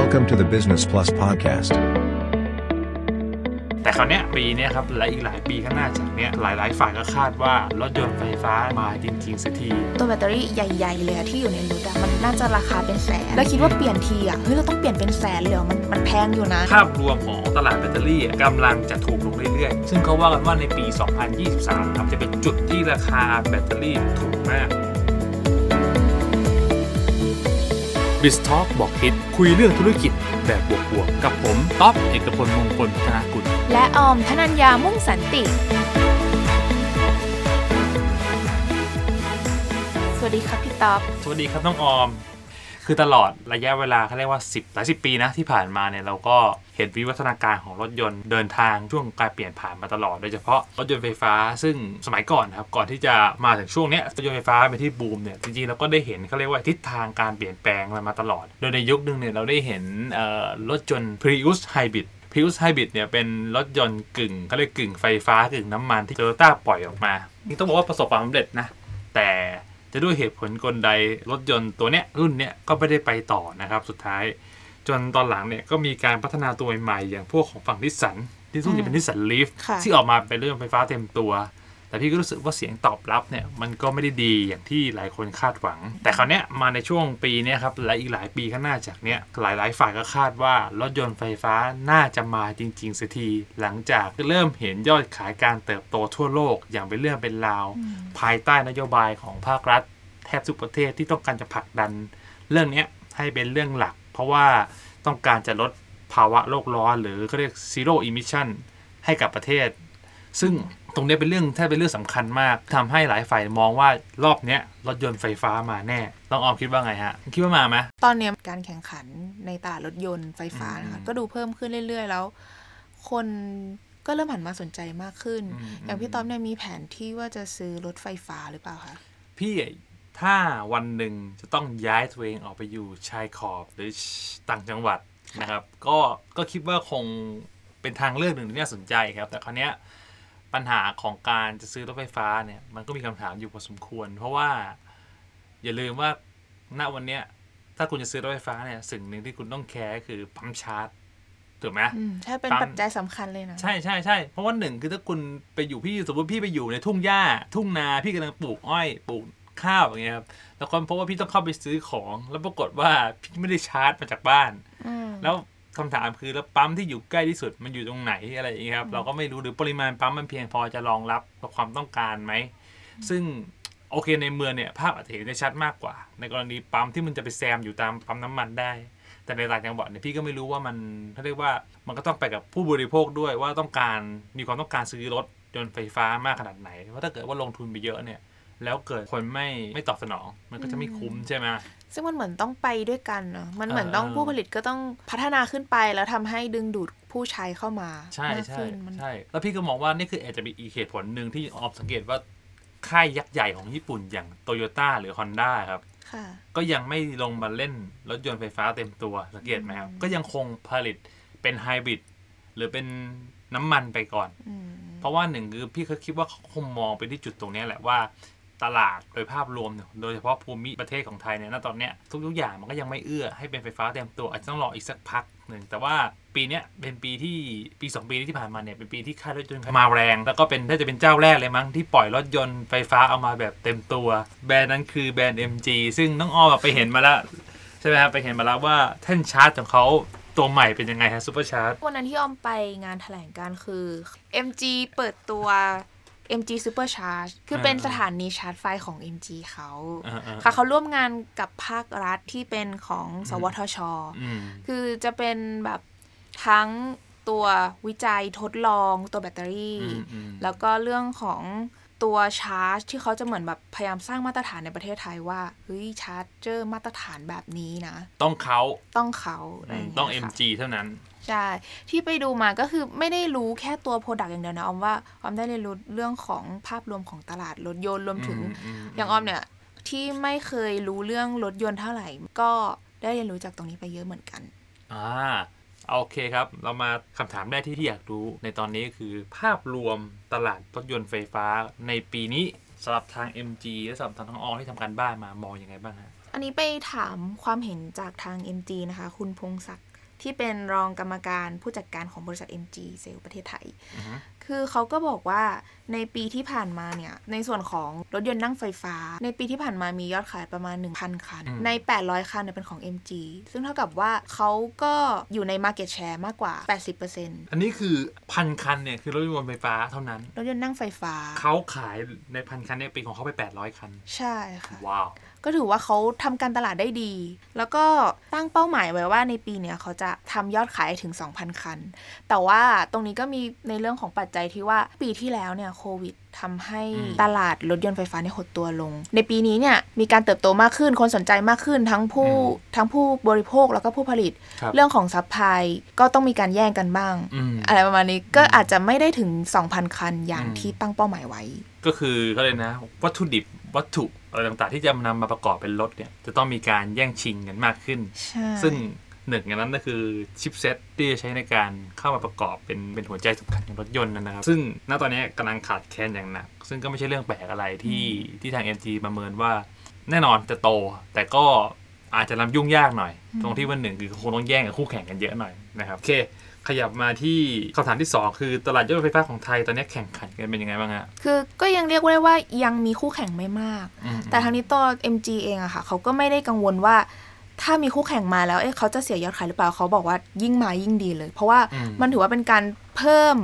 Welcome to the Business Plus podcast. แต่คราวเนี้ยปีเนี้ยครับ และอีกหลายปีข้างหน้าจากเนี้ยหลาย ๆ ฝ่ายก็คาดว่ารถยนต์ไฟฟ้ามาจริง ๆ สักที ตัวแบตเตอรี่ใหญ่ ๆ เลยอะที่อยู่ในรถอะมันน่าจะราคาเป็นแสน แล้วคิดว่าเปลี่ยนทีอะเฮ้ยเราต้องเปลี่ยนเป็นแสนเลยเหรอมันมันแพงอยู่นะ ภาพรวมของตลาดแบตเตอรี่กำลังจะถูกลงเรื่อย ๆ ซึ่งเขาว่ากันว่าในปี 2023 ครับจะเป็นจุดที่ราคาแบตเตอรี่ถูกมาก b i z Talk บอกคิดคุยเรื่องธุรกิจแบบบวกๆกับผมต๊อบเอกพลมงคลธนากุลและออมธนัญญามุ่งสันติ สวัสดีครับพี่ต๊อบ สวัสดีครับน้องออม คือตลอดระยะเวลาเขาเรียกว่า 10หลายสิปีนะที่ผ่านมาเนี่ยเราก็เห็นวิวัฒนาการของรถยนต์เดินทางช่วงการเปลี่ยนผ่านมาตลอดโดยเฉพาะรถยนต์ไฟฟ้า ซึ่งสมัยก่อนนะครับก่อนที่จะมาถึงช่วงนี้รถยนต์ไฟฟ้าเป็นที่บูมเนี่ยจริงๆเราก็ได้เห็นเขาเรียกว่าทิศทางการเปลี่ยนแปลงมันมาตลอด โดยในยุคหนึ่งเนี่ยเราได้เห็นรถยนต์ Prius Hybrid Prius Hybrid เนี่ยเป็นรถยนต์กึ่งเขาเรียกกึ่งไฟฟ้ากึ่งน้ำมันที่ Toyota ปล่อยออกมานี่ต้องบอกว่าประสบความสำเร็จนะ แต่ จะด้วยเหตุผลกลใดรถยนต์ตัวเนี้ยรุ่นเนี้ยก็ไม่ได้ไปต่อนะครับสุดท้าย จนตอนหลังเนี่ยก็มีการพัฒนาตัวใหม่ๆอย่างพวกของฝั่งนิสสันที่ซึ่งจะเป็น Nissan Leaf ค่ะที่ออกมาเป็นเรื่องไฟฟ้าเต็มตัว แต่พี่ก็รู้สึกว่าเสียงตอบรับเนี่ยมันก็ไม่ได้ดีอย่างที่หลายคนคาดหวัง แต่คราวนี้มาในช่วงปีนี้ครับและอีกหลายปีข้างหน้าจากเนี้ยหลายๆ ฝ่ายก็คาดว่ารถยนต์ไฟฟ้าน่าจะมาจริงๆสักที หลังจากเริ่มเห็นยอดขายการเติบโตทั่วโลกอย่างเป็นเรื่องเป็นราว ภายใต้นโยบายของภาครัฐ แทบทุกประเทศที่ต้องการจะผลักดัน เรื่องนี้ให้เป็นเรื่องหลัก เพราะว่าต้องการจะลดภาวะโลกร้อน หรือเขาเรียก zero emission ให้กับประเทศ ซึ่ง ตรงเนี้ยเป็นเรื่องแทบเป็นเรื่องสำคัญมากทำให้หลายฝ่ายมองว่ารอบเนี้ยรถยนต์ไฟฟ้ามาแน่ ต้องออมคิดว่าไงฮะ คิดว่ามาไหมตอนเนี้ยการแข่งขันในตลาดรถยนต์ไฟฟ้านะคะอืมก็ดูเพิ่มขึ้นเรื่อยๆ แล้ว คนก็เริ่มหันมาสนใจมากขึ้นอืมอย่างพี่ต๊อบเนี่ยมีแผนที่ว่าจะซื้อรถไฟฟ้าหรือเปล่าคะพี่ถ้าวันหนึ่งจะต้องย้ายตัวเองออกไปอยู่ชายขอบหรือต่างจังหวัดนะครับ ก็ก็คิดว่าคงเป็นทางเลือกหนึ่งที่น่าสนใจครับ แต่คราวเนี้ย ปัญหาของการจะซื้อรถไฟฟ้าเนี่ยมันก็มีคำถามอยู่พอสมควร เพราะว่าอย่าลืมว่าณวันเนี้ยถ้าคุณจะซื้อรถไฟฟ้าเนี่ยสิ่งหนึ่งที่คุณต้องแคร์คือปั๊มชาร์จถูกไหมอืมถ้าเป็นปั๊มปัจจัยสำคัญเลยนะใช่ใช่ใช่เพราะว่าหนึ่งคือถ้าคุณไปอยู่พี่สมมติพี่ไปอยู่ในทุ่งหญ้า ทุ่งนาพี่กำลังปลูกอ้อยปลูกข้าวอย่างเงี้ยครับแล้วคนพบว่าพี่ต้องเข้าไปซื้อของ แล้วปรากฏว่าพี่ไม่ได้ชาร์จมาจากบ้านอืมแล้ว คำถามคือแล้วปั๊มที่อยู่ใกล้ที่สุดมันอยู่ตรงไหนอะไรอย่างเงี้ยครับเราก็ไม่รู้หรือปริมาณปั๊มมันเพียงพอจะรองรับกับความต้องการไหมซึ่งโอเคในเมืองเนี่ยภาพอาจจะเห็นได้ชัดมากกว่า ในกรณีปั๊มที่มันจะไปแซมอยู่ตามปั๊มน้ำมันได้ แต่ในต่างจังหวัดเนี่ยพี่ก็ไม่รู้ว่ามันเขาเรียกว่ามันก็ต้องไปกับผู้บริโภคด้วยว่าต้องการมีความต้องการซื้อรถยนต์ไฟฟ้ามากขนาดไหนเพราะถ้าเกิดว่าลงทุนไปเยอะเนี่ยแล้วเกิดคนไม่ไม่ตอบสนอง มันก็จะไม่คุ้มใช่ไหม ซึ่งมันเหมือนต้องไปด้วยกันเนอะมันเหมือนเออต้องผู้ผลิตก็ต้องพัฒนาขึ้นไปแล้วทำให้ดึงดูดผู้ใช้เข้ามาใช่มากใช่ขึ้นมันใช่ แล้วพี่ก็มองว่านี่คืออาจจะเป็นอีกเหตุผลหนึ่งที่ออมสังเกตว่าค่ายยักษ์ใหญ่ของญี่ปุ่นอย่างโตโยต้าหรือ Honda ครับค่ะก็ยังไม่ลงมาเล่นรถยนต์ไฟฟ้าเต็มตัวสังเกตไหมครับ ก็ยังคงผลิตเป็นไฮบริดหรือเป็นน้ำมันไปก่อนอืมเพราะว่าหนึ่งคือพี่เขาคิดว่าเขาคงมองไปที่จุดตรงเนี้ยแหละว่า ตลาดโดยภาพรวมเนี่ยโดยเฉพาะภูมิประเทศของไทยเนี่ยณตอนเนี้ยทุกๆอย่างมันก็ยังไม่เอื้อให้เป็นไฟฟ้าเต็มตัวอาจจะต้องรออีกสักพักหนึ่งแต่ว่าปีเนี้ยเป็นปีที่ปีสองปีที่ผ่านมาเนี่ยเป็นปีที่ค่ายรถยนต์มาแรง แล้วก็เป็นถ้าจะเป็นเจ้าแรกเลยมั้งที่ปล่อยรถยนต์ไฟฟ้าเอามาแบบเต็มตัว แบรนด์นั้นคือแบรนด์ MG ซึ่งน้องออมไปเห็นมาแล้วใช่ไหมครับไปเห็นมาแล้วว่าแท่นชาร์จของเขาตัวใหม่เป็นยังไงฮะ Super Chargeวันนั้นที่ออมไปงานแถลงการณ์คือ MG เปิดตัว MG Super Charge คือเป็นอ่าสถานีชาร์จไฟของ MG เขาอ่าๆค่ะเขาร่วมงานกับภาครัฐที่เป็นของสวทชอืมคือจะเป็นแบบทั้งตัววิจัยทดลองตัวแบตเตอรี่อืมอืมแล้วก็เรื่องของ ตัวชาร์จที่เขาจะเหมือนแบบพยายามสร้างมาตรฐานในประเทศไทยว่าเฮ้ย charger มาตรฐานแบบนี้นะ ต้องเขาต้องเขาะไรย่าเยต้องค่ะ MG เท่านั้น ใช่ ที่ไปดูมาก็คือไม่ได้รู้แค่ตัว product อย่างเดียวนะออมว่าออมได้เรียนรู้เรื่องของภาพรวมของตลาดรถยนต์รวมถึงอืมอย่างออมเนี่ยที่ไม่เคยรู้เรื่องรถยนต์เท่าไหร่ ก็ได้เรียนรู้จากตรงนี้ไปเยอะเหมือนกันอ่า โอเคครับ เรามาคำถามแรกที่ที่อยากรู้ในตอนนี้คือภาพรวมตลาดรถยนต์ไฟฟ้าในปีนี้สำหรับทาง MG และสำหรับทางน้องออที่ทำการบ้านมามองยังไงบ้างฮะอันนี้ไปถามความเห็นจากทาง MG นะคะ คุณพงศักดิ์ที่เป็นรองกรรมการผู้จัดการของบริษัท MG เซลประเทศไทยอือฮึ คือเขาก็บอกว่าในปีที่ผ่านมาเนี่ย ในส่วนของรถยนต์นั่งไฟฟ้า ในปีที่ผ่านมามียอดขายประมาณ 1,000 คัน ใน 800 คันเนี่ยเป็นของ MG ซึ่งเท่ากับว่าเขาก็อยู่ใน Market Share มากกว่า 80%อันนี้คือพันคันเนี่ย คือรถยนต์ไฟฟ้าเท่านั้น รถยนต์นั่งไฟฟ้า เขาขายในพันคันเนี่ยเป็นของเขาไป 800 คัน ใช่ค่ะ ว้าวก็ถือว่าเขาทำการตลาดได้ดี แล้วก็ตั้งเป้าหมายไว้ว่าในปีเนี้ยเขาจะทำยอดขายถึง 2,000 คัน แต่ว่าตรงนี้ก็มีในเรื่องของปัจจัยที่ว่าปีที่แล้วเนี่ยโควิดทำให้อืมตลาดรถยนต์ไฟฟ้าเนี่ยหดตัวลง ในปีนี้เนี่ยมีการเติบโตมากขึ้น คนสนใจมากขึ้นทั้งผู้ทั้งผู้บริโภคแล้วก็ผู้ผลิตครับเรื่องของ supply ก็ต้องมีการแย่งกันบ้างอืมอะไรประมาณนี้ก็อาจจะไม่ได้ถึง 2,000 คันอย่างอืมที่ตั้งเป้าหมายไว้ ก็คือก็เลยนะ วัตถุดิบวัตถุอะไรต่างๆ ที่จะนำมาประกอบเป็นรถเนี่ยจะต้องมีการแย่งชิงกันมากขึ้นใช่ซึ่ง หนึ่งในนั้นก็คือ chipset ที่จะใช้ในการเข้ามาประกอบเป็นเป็นหัวใจสำคัญของรถยนต์นะครับ ซึ่งณตอนนี้กำลังขาดแคลนอย่างหนัก ซึ่งก็ไม่ใช่เรื่องแปลกอะไรที่ที่ทาง MG ประเมินว่าแน่นอนจะโต แต่ก็อาจจะลำยุ่งยากหน่อย ตรงที่วันหนึ่งคือคงต้องแย่งกับคู่แข่งกันเยอะหน่อยนะครับโอเคขยับมาที่คำถามที่สองคือตลาดรถยนต์ไฟฟ้าของไทยตอนนี้แข่งขันกันเป็นยังไงบ้างฮะคือก็ยังเรียกได้ว่ายังมีคู่แข่งไม่มากอืมแต่ทางนี้ตัว MG เองอะค่ะเขาก็ไม่ได้กังวลว่า ถ้ามีคู่แข่งมาแล้วเอ๊ะเขาจะเสียยอดขายหรือเปล่าเขาบอกว่ายิ่งมายิ่งดีเลย เพราะว่าอืมมันถือว่าเป็นการเพิ่ม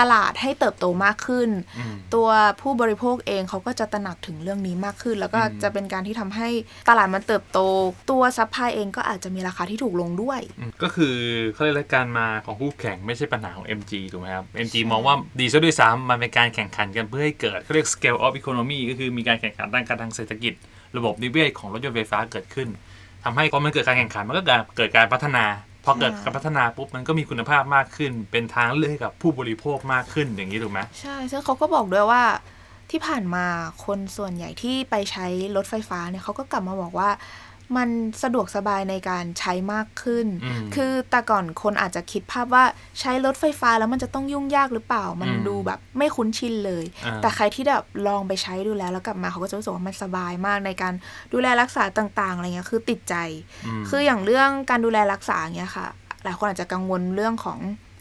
ตลาดให้เติบโตมากขึ้นอืมตัวผู้บริโภคเองเขาก็จะตระหนักถึงเรื่องนี้มากขึ้น แล้วก็อืมจะเป็นการที่ทำให้ตลาดมันเติบโต ตัว supply เองก็อาจจะมีราคาที่ถูกลงด้วยอืมก็คือเขาเรียกว่าการมาของคู่แข่งไม่ใช่ปัญหาของ MG ถูกไหมครับ MG มองว่าดีซะด้วยซ้ำมันเป็นการแข่งขันกันเพื่อให้เกิดเขาเรียก scale of economy ก็คือมีการแข่งขันด้านการทางเศรษฐกิจ ระบบนิเวศของรถยนต์ไฟฟ้าเกิดขึ้น ทำให้พอมันเกิดการแข่งขันมันก็เกิดการพัฒนาพอเกิดการพัฒนาปุ๊บมันก็มีคุณภาพมากขึ้น เป็นทางเลือกให้กับผู้บริโภคมากขึ้นอย่างนี้ถูกไหมใช่ซึ่งเขาก็บอกด้วยว่าที่ผ่านมาคนส่วนใหญ่ที่ไปใช้รถไฟฟ้าเนี่ยเขาก็กลับมาบอกว่า มันสะดวกสบายในการใช้มากขึ้นอืมคือแต่ก่อนคนอาจจะคิดภาพว่าใช้รถไฟฟ้าแล้วมันจะต้องยุ่งยากหรือเปล่า มันอืมดูแบบไม่คุ้นชินเลยอ่าแต่ใครที่แบบลองไปใช้ดูแล้วแล้วกลับมาเขาก็จะรู้สึกว่ามันสบายมากในการดูแลรักษาต่างๆอะไรเงี้ยคือติดใจมคืออย่างเรื่องการดูแลรักษาเงี้ยค่ะ หลายคนอาจจะกังวลเรื่องของ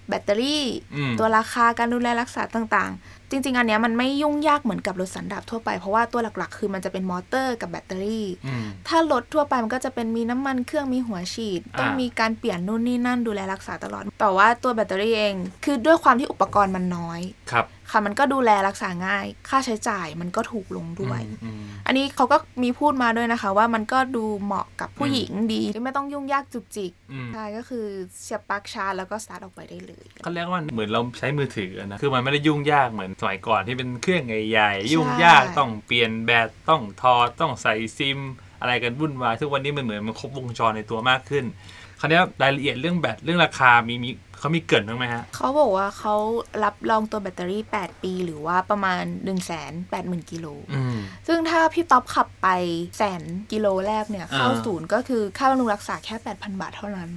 แบตเตอรี่อืมตัวราคาการดูแลรักษาต่างๆ จริง ๆ อันเนี้ยมันไม่ยุ่งยากเหมือนกับรถสันดาปทั่วไป เพราะว่าตัวหลักๆ คือมันจะเป็นมอเตอร์กับแบตเตอรี่อืมถ้ารถทั่วไปมันก็จะเป็นมีน้ำมันเครื่องมีหัวฉีด ต้องอ่ามีมีการเปลี่ยนนู่นนี่นั่นดูแลรักษาตลอด แต่ว่าตัวแบตเตอรี่เอง คือด้วยความที่อุปกรณ์มันน้อยครับ ค่ะมันก็ดูแลรักษาง่าย ค่าใช้จ่ายมันก็ถูกลงด้วยอืมอืมอันนี้เขาก็มีพูดมาด้วยนะคะ ว่ามันก็ดูเหมาะกับผู้อืมหญิงดีไม่ต้องยุ่งยากจุกจิกอืมใช่ก็คือเสียบปลั๊กชาร์จแล้วก็สตาร์ทออกไปได้เลยเขาเรียกว่าเหมือนเราใช้มือถืออะนะคือมันไม่ได้ยุ่งยากเหมือนสมัยก่อนที่เป็นเครื่องใหญ่ๆยุ่งยากต้องเปลี่ยนแบตต้องถอดต้องใส่ซิม อะไรกันวุ่นวายทุกวันนี้มันเหมือนมันครบวงจรในตัวมากขึ้นคราวนี้รายละเอียดเรื่องแบตเรื่องราคามีมี เขามีเกริ่นบ้างไหมฮะ เขาบอกว่าเขารับรองตัวแบตเตอรี่ 8 ปี หรือว่าประมาณ 1 8 0 0 0 0กิโลอืมซึ่งถ้าพี่ต๊อบขับไปแสนกิโลแรกเนี่ยอ่าเข้าศูนย์ก็คือค่าบำรุงรักษาแค่ 8,000 บาทเท่านั้น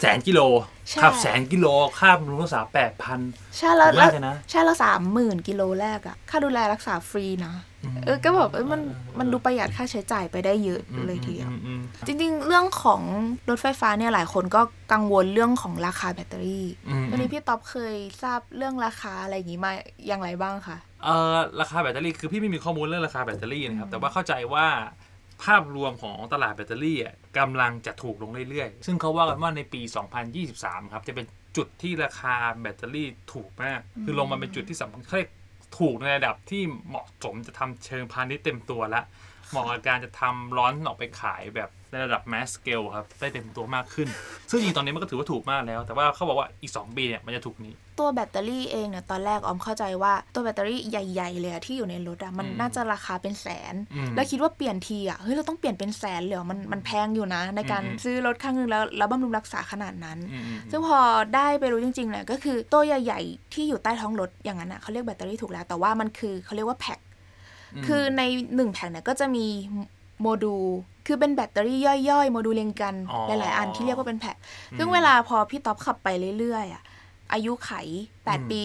แสนกิโลใช่ ขับแสนกิโลค่าบำรุงรักษาแปดพัน ใช่แล้วถูกมากเลยนะ ใช่แล้วสามหมื่นกิโลแรกอะค่าดูแลรักษาฟรีนะเออก็แบบเออมันมันดูประหยัดค่าใช้จ่ายไปได้เยอะเลยทีเดียวอืมอืมจริงๆ เรื่องของรถไฟฟ้าเนี่ยหลายคนก็กังวลเรื่องของราคาแบตเตอรี่อืม วันนี้พี่ต๊อบเคยทราบเรื่องราคาอะไรอย่างนี้มาอย่างไรบ้างคะ เอ่อราคาแบตเตอรี่คือพี่ไม่มีข้อมูลเรื่องราคาแบตเตอรี่นะครับแต่ว่าเข้าใจว่า ภาพรวมของตลาดแบตเตอรี่อะกำลังจะถูกลงเรื่อยๆ ซึ่งเขาว่ากันว่าในปี 2023 ครับ จะเป็นจุดที่ราคาแบตเตอรี่ถูกมาก คือลงมาเป็นจุดที่สำคัญเขาเรียกถูกในระดับที่เหมาะสมจะทำเชิงพาณิชย์เต็มตัวแล้วเหมาะกับการจะทำร้อนออกไปขายแบบในระดับแมสสเกลครับได้เต็มตัวมากขึ้น ซึ่งจริงๆตอนนี้มันก็ถือว่าถูกมากแล้ว แต่ว่าเขาบอกว่าอีก 2 ปีเนี่ยมันจะถูกนี้ ตัวแบตเตอรี่เองเนี่ยตอนแรกออมเข้าใจว่าตัวแบตเตอรี่ใหญ่ๆเลยอะที่อยู่ในรถอะมันอืมน่าจะราคาเป็นแสนอืมแล้วคิดว่าเปลี่ยนทีอะเฮ้ยเราต้องเปลี่ยนเป็นแสนเลยเหรอมันมันแพงอยู่นะ ในการอืมซื้อรถข้างนึงแล้วแล้วบำรุงรักษาขนาดนั้นอืมอืมซึ่งพอได้ไปรู้จริงๆเนี่ยก็คือตัวใหญ่ๆที่อยู่ใต้ท้องรถอย่างนั้นอะเขาเรียกแบตเตอรี่ถูกแล้วแต่ว่ามันคือเขาเรียกว่าแพ็คมคือในหนึ่งแผงเนี่ยก็จะมีโมดูลคือเป็นแบตเตอรี่ย่อยๆ โมดูลเรียงกันอ๋อหลายๆอันที่เรียกว่าเป็นแพ็คอืมซึ่งเวลาพอพี่ต๊อบขับไปเรื่อยๆอะ อายุไขอืม8ปี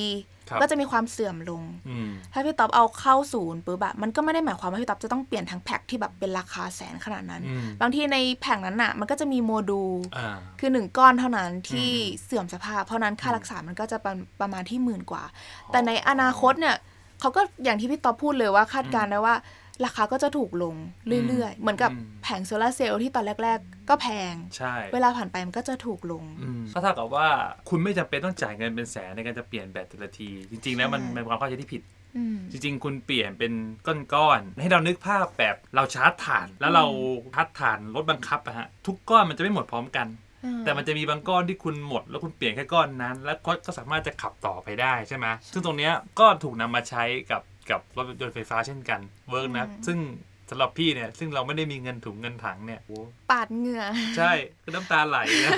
ครับก็จะมีความเสื่อมลงอืมถ้าพี่ต๊อบเอาเข้าศูนย์ปุ๊บอะมันก็ไม่ได้หมายความว่าพี่ต๊อบจะต้องเปลี่ยนทั้งแพ็คที่แบบเป็นราคาแสนขนาดนั้นอืมบางทีในแผงนั้นอะมันก็จะมีโมดูลอ่าคือหนึ่งก้อนเท่านั้นที่อืมเสื่อมสภาพ เพราะนั้นค่ารักษา มันก็จะประประมาณที่หมื่นกว่าอ๋อแต่ในอนาคตเนี่ยเขาก็อย่างที่พี่ต๊อบพูดเลยว่าคาดการณ์ได้ว่า ราคาก็จะถูกลงเรื่อยๆ เหมือนกับอืมแผงโซลาร์เซลล์ที่ตอนแรก ๆ ก็แพง ใช่ เวลาผ่านไปมันก็จะถูกลงอืมก็เท่ากับว่าคุณไม่จำเป็นต้องจ่ายเงินเป็นแสนในการจะเปลี่ยนแบตแต่ละที จริง ๆ แล้วมันใช่เป็นความเข้าใจที่ผิดอืมจริงๆ คุณเปลี่ยนเป็นก้อนๆ ให้เรานึกภาพแบบเราชาร์จถ่าน แล้วเราชาร์จถ่านรถบังคับอะฮะทุกก้อนมันจะไม่หมดพร้อมกัน แต่มันจะมีบางก้อนที่คุณหมด แล้วคุณเปลี่ยนแค่ก้อนนั้น แล้วก็ก็สามารถจะขับต่อไปได้ใช่ไหมซึ่งตรงเนี้ยก็ถูกนำมาใช้กับ กับรถยนต์ไฟฟ้าเช่นกัน work นะอืมซึ่งสำหรับพี่เนี่ย ซึ่งเราไม่ได้มีเงินถุงเงินถังเนี่ยโอ้ปาดเหงื่อ ใช่คือน้ำตาไหลนะ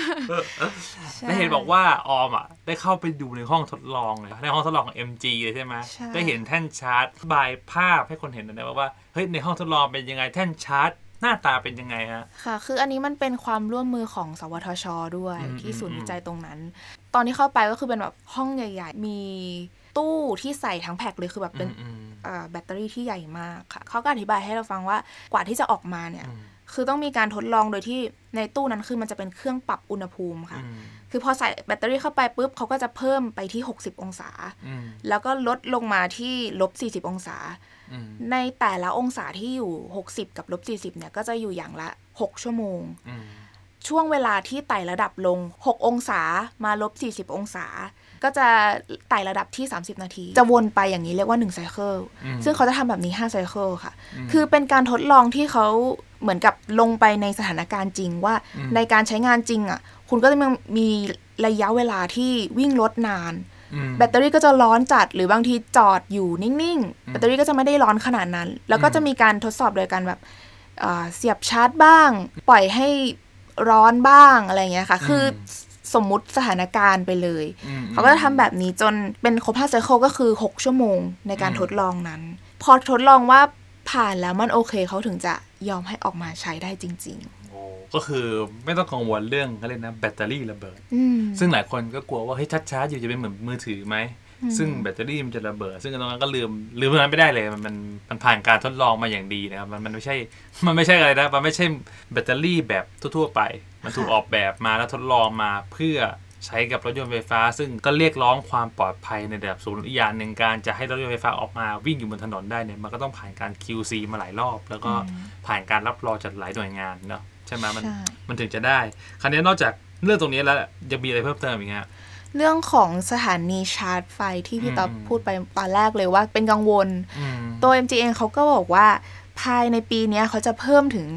ใช่และเห็นบอกว่าออมอะ ได้เข้าไปดูในห้องทดลองเลยในห้องทดลองของ MG เลยใช่ไหมใช่ได้เห็นแท่นชาร์จบรรยายภาพให้คนเห็นหนะว่าเฮ้ยในห้องทดลองเป็นยังไงแท่นชาร์จหน้าตาเป็นยังไงฮะ ค่ะ คืออันนี้มันเป็นความร่วมมือของสวทช ด้วยอืมที่ศูนย์อืมวิจัยตรงนั้น ตอนที่เข้าไปก็คือเป็นแบบห้องใหญ่ ๆ มี ตู้ที่ใส่ทั้งแพ็คเลยคือแบบเป็นอืมเอ่อแบตเตอรี่ที่ใหญ่มากค่ะเขาก็อธิบายให้เราฟังว่ากว่าที่จะออกมาเนี่ยอืมคือต้องมีการทดลองโดยที่ในตู้นั้นคือมันจะเป็นเครื่องปรับอุณหภูมิค่ะอืมคือพอใส่แบตเตอรี่เข้าไปปุ๊บเขาก็จะเพิ่มไปที่ 60 องศาอืมแล้วก็ลดลงมาที่ลบ 40 องศาอืมในแต่ละองศาที่อยู่ 60 กับลบ 40 เนี่ยก็จะอยู่อย่างละ 6 ชั่วโมงอืมช่วงเวลาที่ไต่ระดับลง 6 องศามาลบ 40 องศา ก็จะไต่ระดับที่ 30 นาที จะวนไปอย่างนี้เรียกว่า1ไซเคิลอืมซึ่งเขาจะทำแบบนี้5ไซเคิลค่ะมคือเป็นการทดลองที่เขาเหมือนกับลงไปในสถานการณ์จริงว่าอืมในการใช้งานจริงอะ คุณก็จะมีระยะเวลาที่วิ่งรถนานมแบตเตอรี่ก็จะร้อนจัดหรือบางทีจอดอยู่นิ่งๆ แบตเตอรี่ก็จะไม่ได้ร้อนขนาดนั้น แล้วก็อืมจะมีการทดสอบโดยการแบบเอ่อเสียบชาร์จบ้าง ปล่อยให้ร้อนบ้างอะไรอย่างเงี้ยค่ะ คือ สมมุติสถานการณ์ไปเลยอืมเขาก็จะทำแบบนี้จนเป็นครบ5ไซเคิลก็คือ 6 ชั่วโมงในการอืมทดลองนั้น พอทดลองว่าผ่านแล้วมันโอเคเขาถึงจะยอมให้ออกมาใช้ได้จริงโอ้ก็คือไม่ต้องกังวลเรื่องเขาเรียกนะแบตเตอรี่ระเบิดๆอืมซึ่งหลายคนก็กลัวว่าเฮ้ยชัดชาร์จอยู่จะเป็นเหมือนมือถือไหมอืม ซึ่งแบตเตอรี่มันจะระเบิด ซึ่งตรงนั้นก็ลืมลืมตรงนั้นไม่ได้เลย มันมันมันผ่านการทดลองมาอย่างดีนะครับ มันมันไม่ใช่ มันไม่ใช่อะไรนะ มันไม่ใช่แบตเตอรี่แบบทั่ว ๆ ไป มันถูกออกแบบมาแล้วทดลองมาเพื่อใช้กับรถยนต์ไฟฟ้า ซึ่งก็เรียกร้องความปลอดภัยในระดับสูงอีกอย่างหนึ่งการจะให้รถยนต์ไฟฟ้าออกมาวิ่งอยู่บนถนนได้เนี่ยมันก็ต้องผ่านการ QC มาหลายรอบ แล้วก็อืมผ่านการรับรองจากหลายหน่วยงานเนาะใช่ไหมมันใช่มันถึงจะได้ คราวนี้นอกจากเรื่องตรงนี้แล้วจะมีอะไรเพิ่มเติมอีกฮะ เรื่องของสถานีชาร์จไฟที่พี่อืมต๊อบพูดไปตอนแรกเลยว่าเป็นกังวลอืมตัว MG เองเขาก็บอกว่าภายในปีเนี้ยเขาจะเพิ่มถึง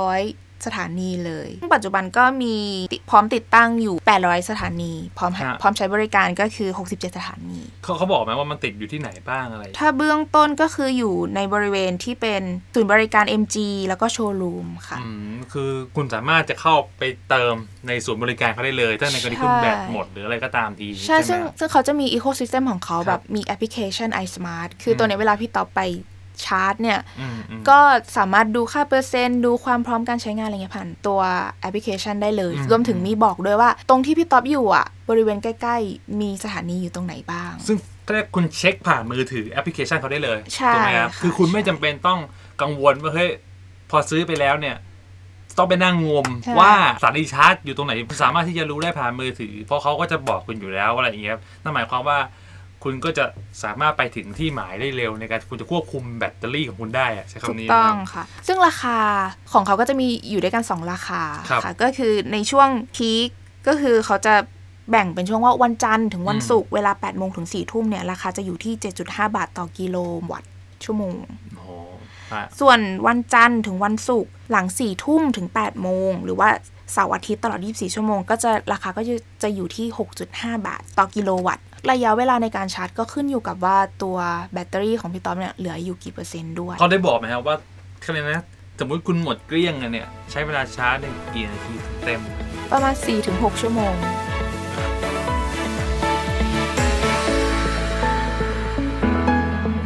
500 สถานีเลยซึ่งปัจจุบันก็มีติพร้อมติดตั้งอยู่ 800 สถานี พร้อมให้ฮะพร้อมใช้บริการก็คือ 67 สถานีเขาเขาบอกไหมว่ามันติดอยู่ที่ไหนบ้างอะไร ถ้าเบื้องต้นก็คืออยู่ในบริเวณที่เป็นศูนย์บริการ MG แล้วก็โชว์รูมค่ะอืมคือคุณสามารถจะเข้าไปเติมในศูนย์บริการเขาได้เลย ถ้าในกรณีคุณใช่แบตหมดหรืออะไรก็ตามที ใช่ไหมซึ่งซึ่งเขาจะมี Ecosystem ของเขาครับแบบมีแอปพลิเคชัน iSmart คืออมตัวเนี้ยเวลาพี่ต๊อบไป ชาร์จเนี่ยอืมอืมก็สามารถดูค่าเปอร์เซ็นต์ ดูความพร้อมการใช้งานอะไรเงี้ยผ่านตัวแอปพลิเคชันได้เลยอืมรวมถึงมีบอกด้วยว่า ตรงที่พี่ต๊อบอยู่อะ บริเวณใกล้ๆ มีสถานีอยู่ตรงไหนบ้าง ซึ่งก็เรียกคุณเช็คผ่านมือถือแอปพลิเคชันเขาได้เลยใช่ถูกไหมครับค่ะคือคุณไม่จำเป็นต้องกังวลว่าเฮ้ยพอซื้อไปแล้วเนี่ยต้องไปนั่งงมใช่ว่าสถานีชาร์จอยู่ตรงไหน สามารถที่จะรู้ได้ผ่านมือถือ เพราะเขาก็จะบอกคุณอยู่แล้วอะไรอย่างเงี้ยนั่นหมายความว่า คุณก็จะสามารถไปถึงที่หมายได้เร็วในการคุณจะควบคุมแบตเตอรี่ของคุณได้อะใช้ถูกคำนี้ต้องนะครับค่ะ ซึ่งราคาของเขาก็จะมีอยู่ด้วยกัน 2 ราคาครับค่ะก็คือในช่วงพีคก็คือเขาจะแบ่งเป็นช่วงว่าวันจันทร์ถึงวันอืมศุกร์เวลา8โมงถึง4ทุ่มเนี่ยราคาจะอยู่ที่ 7.5 บาทต่อกิโลวัตต์ชั่วโมงโอ้โหอะส่วนวันจันทร์ถึงวันศุกร์หลัง4ทุ่มถึง8โมงหรือว่าเสาร์อาทิตย์ตลอด 24 ชั่วโมง ก็จะราคาก็จะจะอยู่ที่ 6.5 บาท ต่อกิโลวัตต์ระยะเวลาในการชาร์จก็ขึ้นอยู่กับว่าตัวแบตเตอรี่ของพี่ต๊อบเนี่ยเหลืออยู่กี่เปอร์เซ็นต์ด้วย เขาได้บอกไหมครับว่าเขาเรียกนะสมมติคุณหมดเกลี้ยงอะเนี่ยใช้เวลาชาร์จเนี่ยกี่นาทีถึงเต็ม ประมาณ 4-6 ชั่วโมง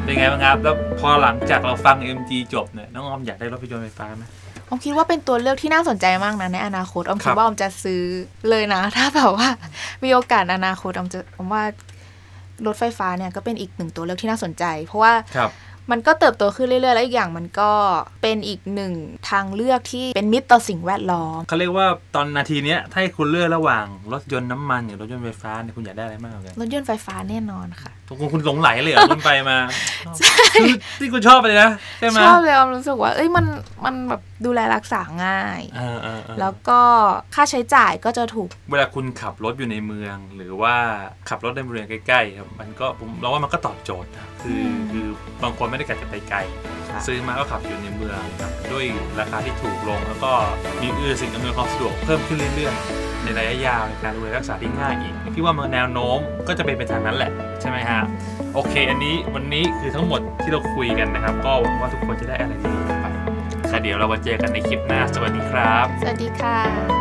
เป็นไงบ้างครับ แล้วพอหลังจากเราฟัง MG จบเนี่ยน้องออมอยากได้รถยนต์ไฟฟ้าไหม อมคิดว่าเป็นตัวเลือกที่น่าสนใจมากนะในอนาคตอมคคิรัดบว่าอมจะซื้อเลยนะ ถ้าแบบว่ามีโอกาสอนาคตอมจะอมว่ารถไฟฟ้าเนี่ยก็เป็นอีกหนึ่งตัวเลือกที่น่าสนใจ เพราะว่าครับมันก็เติบโตขึ้นเรื่อยๆ แล้วอีกอย่างมันก็เป็นอีกหนึ่งทางเลือกที่เป็นมิตรต่อสิ่งแวดล้อมเขาเรียกว่าตอนนาทีเนี้ยถ้าให้คุณเลือกระหว่างรถยนต์น้ำมันกับรถยนต์ไฟฟ้าเนี่ยคุณอยากได้อะไรมากกว่ากันรถยนต์ไฟฟ้าแน่นอนค่ะคุณคุณหลงไหลเลยเหรอคุณไปมาคือที่คุณชอบเลยนะใช่ไหมชอบเลยออมรู้สึกว่าเอ้ยมันมันแบบ ดูแลรักษาง่ายเออเออเออแล้วก็ค่าใช้จ่ายก็จะถูก เวลาคุณขับรถอยู่ในเมือง หรือว่าขับรถในเมืองใกล้ๆครับมันก็ผมเราว่ามันก็ตอบโจทย์นะคืออืมคือบางคนไม่ได้กะจะไปไกลค่ะซื้อมาก็ขับอยู่ในเมืองครับด้วยราคาที่ถูกลง แล้วก็มีเอื้อสิ่งอำนวยความสะดวกเพิ่มขึ้นเรื่อยๆ ในระยะยาวในการดูแลรักษาที่ง่ายอีกพี่ว่ามันแนวโน้มก็จะเป็นไปทางนั้นแหละใช่ไหมฮะโอเค อันนี้วันนี้คือทั้งหมดที่เราคุยกันนะครับ ก็หวังว่าทุกคนจะได้อะไรดีๆกลับไปแต่ เดี๋ยวเรามาเจอกันในคลิปหน้า สวัสดีครับ สวัสดีค่ะ